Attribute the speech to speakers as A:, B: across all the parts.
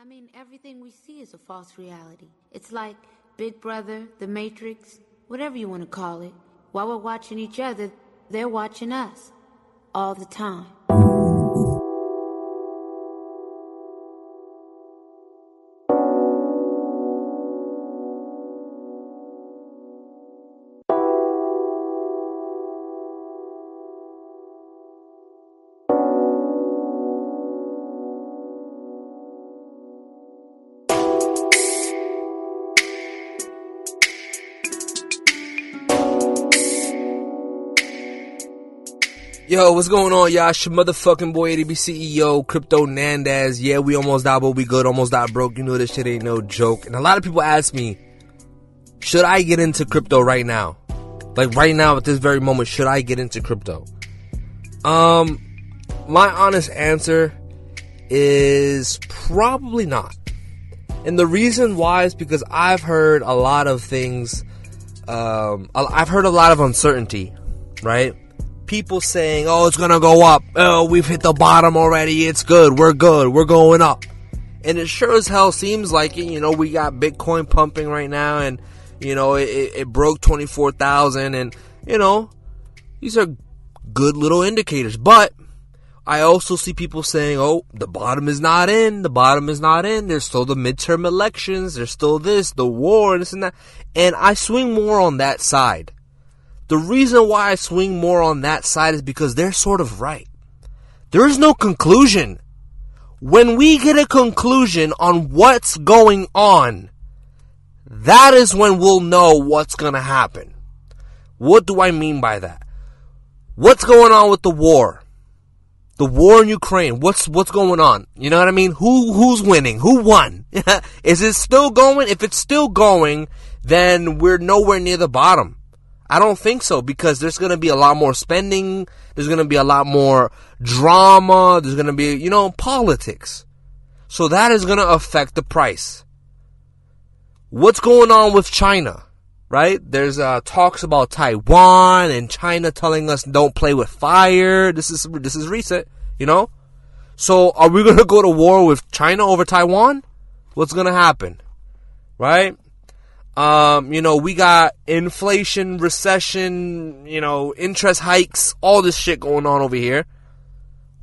A: I mean, everything we see is a false reality. It's like Big Brother, The Matrix, whatever you want to call it. While we're watching each other, they're watching us. All the time.
B: Yo, what's going on, y'all? It's your motherfucking boy, ADB CEO, Crypto Nandez. Yeah, we almost died, but we good. Almost died broke. You know this shit ain't no joke. And a lot of people ask me, should I get into crypto right now? Like right now, at this very moment, should I get into crypto? Um, my honest answer is probably not. And the reason why is because I've heard a lot of things. Um, I've heard a lot of uncertainty, right? People saying, oh, it's gonna go up. Oh, we've hit the bottom already. It's good. We're good. We're going up. And it sure as hell seems like it. You know, we got Bitcoin pumping right now and, you know, it, it broke 24,000 and, you know, these are good little indicators. But I also see people saying, oh, the bottom is not in. The bottom is not in. There's still the midterm elections. There's still this, the war, and this and that. And I swing more on that side. The reason why I swing more on that side is because they're sort of right. There is no conclusion. When we get a conclusion on what's going on, that is when we'll know what's going to happen. What do I mean by that? What's going on with the war? The war in Ukraine. What's what's going on? You know what I mean? Who who's winning? Who won? is it still going? If it's still going, then we're nowhere near the bottom. I don't think so because there's going to be a lot more spending. There's going to be a lot more drama. There's going to be, you know, politics. So that is going to affect the price. What's going on with China? Right? There's uh, talks about Taiwan and China telling us don't play with fire. This is this is recent, you know. So are we going to go to war with China over Taiwan? What's going to happen? Right? Um, you know, we got inflation, recession, you know, interest hikes, all this shit going on over here.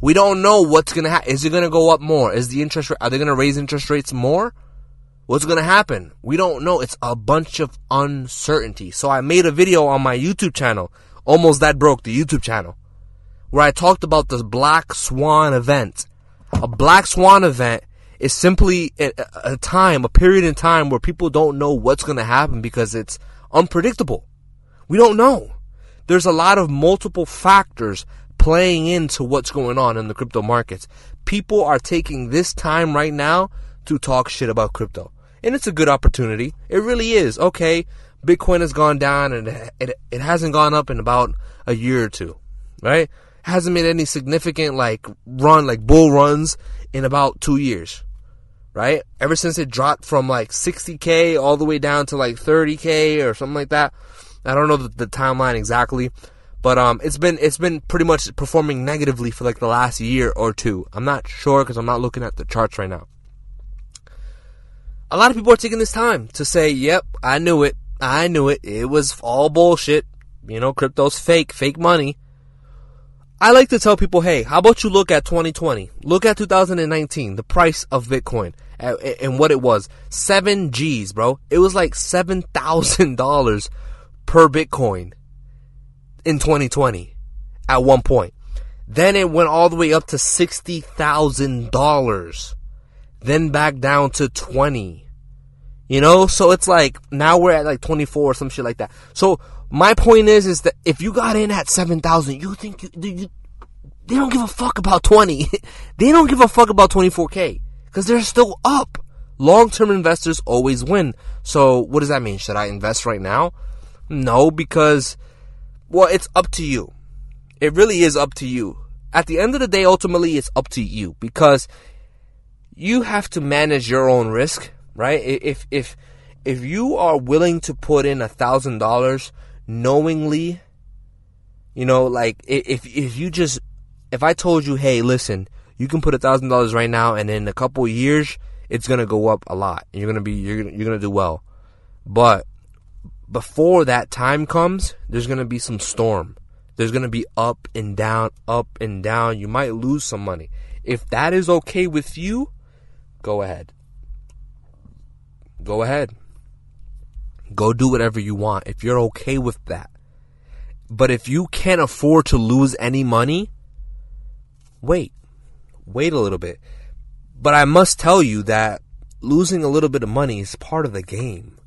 B: We don't know what's gonna happen. Is it gonna go up more? Is the interest rate, are they gonna raise interest rates more? What's gonna happen? We don't know. It's a bunch of uncertainty. So I made a video on my YouTube channel, almost that broke the YouTube channel, where I talked about this Black Swan event. A Black Swan event is simply a, a time, a period in time where people don't know what's going to happen because it's unpredictable. We don't know. There's a lot of multiple factors playing into what's going on in the crypto markets. People are taking this time right now to talk shit about crypto. And it's a good opportunity. It really is. Okay, Bitcoin has gone down and it, it hasn't gone up in about a year or two, right? Hasn't made any significant like run, like bull runs in about two years right? Ever since it dropped from like 60k all the way down to like 30k or something like that. I don't know the, the timeline exactly, but um, it's been it's been pretty much performing negatively for like the last year or two. I'm not sure because I'm not looking at the charts right now. A lot of people are taking this time to say, "Yep, I knew it. I knew it. It was all bullshit. You know, crypto's fake, fake money." I like to tell people, hey, how about you look at 2020? Look at 2019, the price of Bitcoin and what it was. 7 G's, bro. It was like $7,000 per Bitcoin in 2020 at one point. Then it went all the way up to $60,000. Then back down to 20. You know, so it's like now we're at like 24 or some shit like that. So my point is, is that if you got in at 7,000, you think you, you, they don't give a fuck about 20. they don't give a fuck about 24K because they're still up. Long-term investors always win. So what does that mean? Should I invest right now? No, because, well, it's up to you. It really is up to you. At the end of the day, ultimately, it's up to you because you have to manage your own risk, right? If, if, if you are willing to put in a thousand dollars knowingly, you know, like if if you just if I told you, hey, listen, you can put a thousand dollars right now, and in a couple years, it's gonna go up a lot. You're gonna be you're gonna, you're gonna do well, but before that time comes, there's gonna be some storm. There's gonna be up and down, up and down. You might lose some money. If that is okay with you, go ahead. Go ahead. Go do whatever you want if you're okay with that. But if you can't afford to lose any money, wait. Wait a little bit. But I must tell you that losing a little bit of money is part of the game.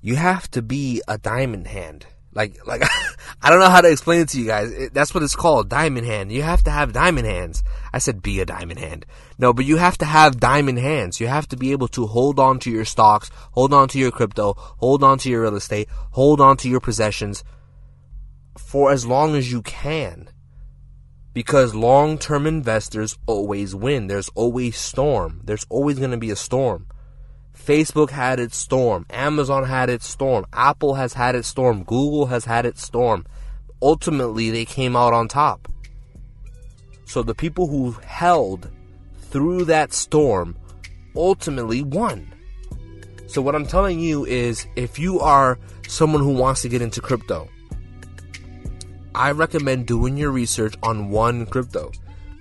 B: You have to be a diamond hand. Like, like, I don't know how to explain it to you guys. It, that's what it's called, diamond hand. You have to have diamond hands. I said be a diamond hand. No, but you have to have diamond hands. You have to be able to hold on to your stocks, hold on to your crypto, hold on to your real estate, hold on to your possessions for as long as you can. Because long term investors always win. There's always storm. There's always going to be a storm. Facebook had its storm. Amazon had its storm. Apple has had its storm. Google has had its storm. Ultimately, they came out on top. So the people who held through that storm ultimately won. So what I'm telling you is if you are someone who wants to get into crypto, I recommend doing your research on one crypto.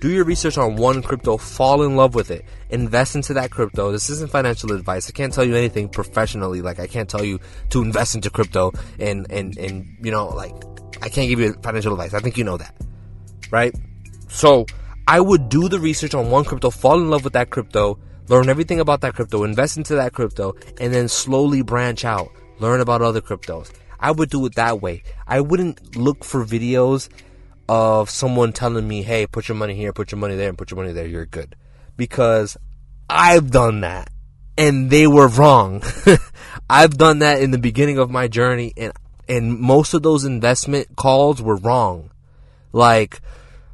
B: Do your research on one crypto, fall in love with it, invest into that crypto. This isn't financial advice. I can't tell you anything professionally. Like I can't tell you to invest into crypto and and and you know like I can't give you financial advice. I think you know that. Right? So, I would do the research on one crypto, fall in love with that crypto, learn everything about that crypto, invest into that crypto, and then slowly branch out, learn about other cryptos. I would do it that way. I wouldn't look for videos of someone telling me, hey, put your money here, put your money there, and put your money there, you're good. Because I've done that and they were wrong. I've done that in the beginning of my journey and and most of those investment calls were wrong. Like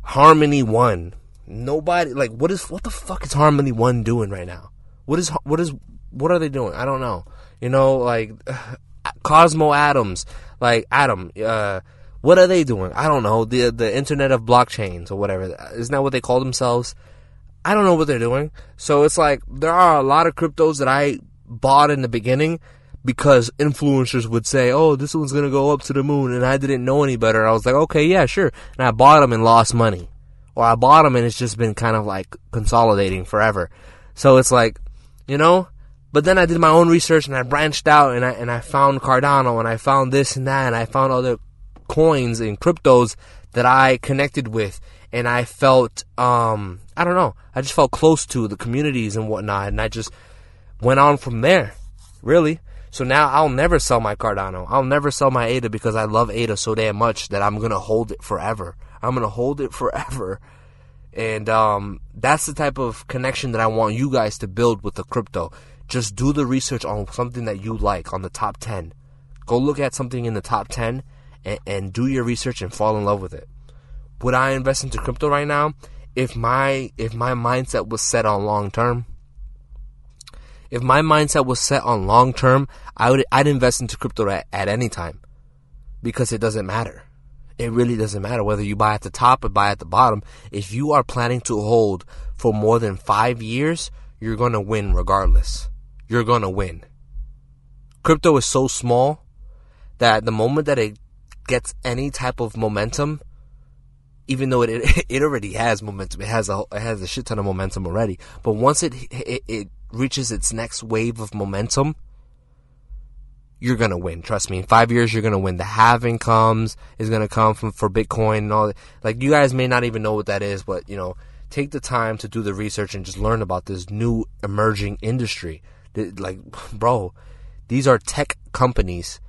B: Harmony One. Nobody like what is what the fuck is Harmony One doing right now? What is what is what are they doing? I don't know. You know, like Cosmos Atoms, like Atom. Uh, what are they doing? I don't know. The the Internet of Blockchains or whatever. Isn't that what they call themselves? I don't know what they're doing. So it's like there are a lot of cryptos that I bought in the beginning because influencers would say, "Oh, this one's gonna go up to the moon," and I didn't know any better. I was like, "Okay, yeah, sure," and I bought them and lost money, or I bought them and it's just been kind of like consolidating forever. So it's like, you know, but then I did my own research and I branched out and I and I found Cardano and I found this and that and I found other coins and cryptos that I connected with. And I felt um I don't know I just felt close to the communities and whatnot. And I just went on from there really. So now I'll never sell my Cardano. I'll never sell my ADA because I love ADA so damn much that I'm gonna hold it forever. I'm gonna hold it forever. And um that's the type of connection that I want you guys to build with the crypto just do the research on something that you like on the top 10. Go look at something in the top 10 and, and do your research and fall in love with it. Would I invest into crypto right now? If my if my mindset was set on long term, if my mindset was set on long term, I would I'd invest into crypto at, at any time because it doesn't matter. It really doesn't matter whether you buy at the top or buy at the bottom. If you are planning to hold for more than five years, you're going to win regardless you're going to win. Crypto is so small that the moment that it gets any type of momentum, even though it it already has momentum, it has a it has a shit ton of momentum already. But once it it, it reaches its next wave of momentum, you're gonna win. Trust me. In five years, you're gonna win. The halving comes is gonna come from for Bitcoin and all. That. Like you guys may not even know what that is, but you know, take the time to do the research and just learn about this new emerging industry like, bro, these are tech companies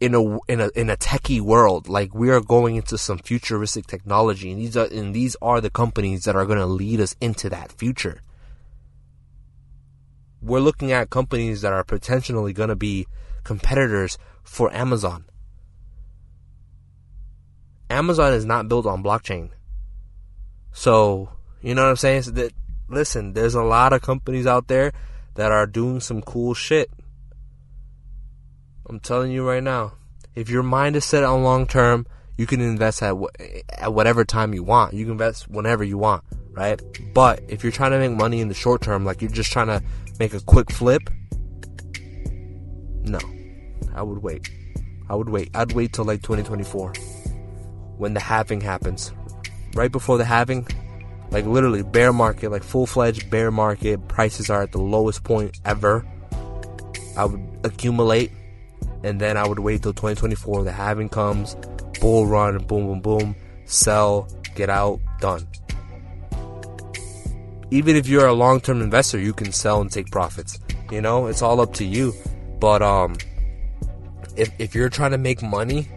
B: in a in a in a techie world. Like we are going into some futuristic technology, and these are and these are the companies that are going to lead us into that future. We're looking at companies that are potentially going to be competitors for Amazon. Amazon is not built on blockchain. So, you know what I'm saying? So that listen, there's a lot of companies out there that are doing some cool shit. I'm telling you right now. If your mind is set on long term, You can invest at at whatever time you want. You can invest whenever you want, right? But if you're trying to make money in the short term, like you're just trying to make a quick flip, no, I would wait. I would wait. I'd wait till like 2024 when the halving happens. Right before the halving, like literally bear market, like full fledged bear market, prices are at the lowest point ever. I would accumulate and then I would wait till 2024. The halving comes, bull run, boom, boom, boom, sell, get out, done. Even if you're a long term investor, you can sell and take profits. You know, it's all up to you. But um, if if you're trying to make money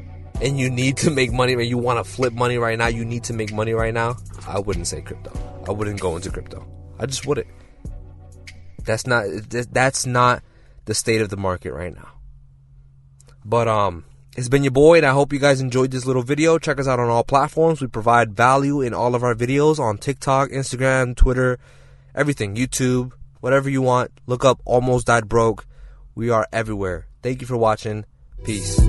B: and you need to make money, and you want to flip money right now, you need to make money right now. I wouldn't say crypto. I wouldn't go into crypto. I just wouldn't. That's not that's not the state of the market right now. But um it's been your boy and I hope you guys enjoyed this little video. Check us out on all platforms. We provide value in all of our videos on TikTok, Instagram, Twitter, everything, YouTube, whatever you want. Look up almost died broke. We are everywhere. Thank you for watching. Peace.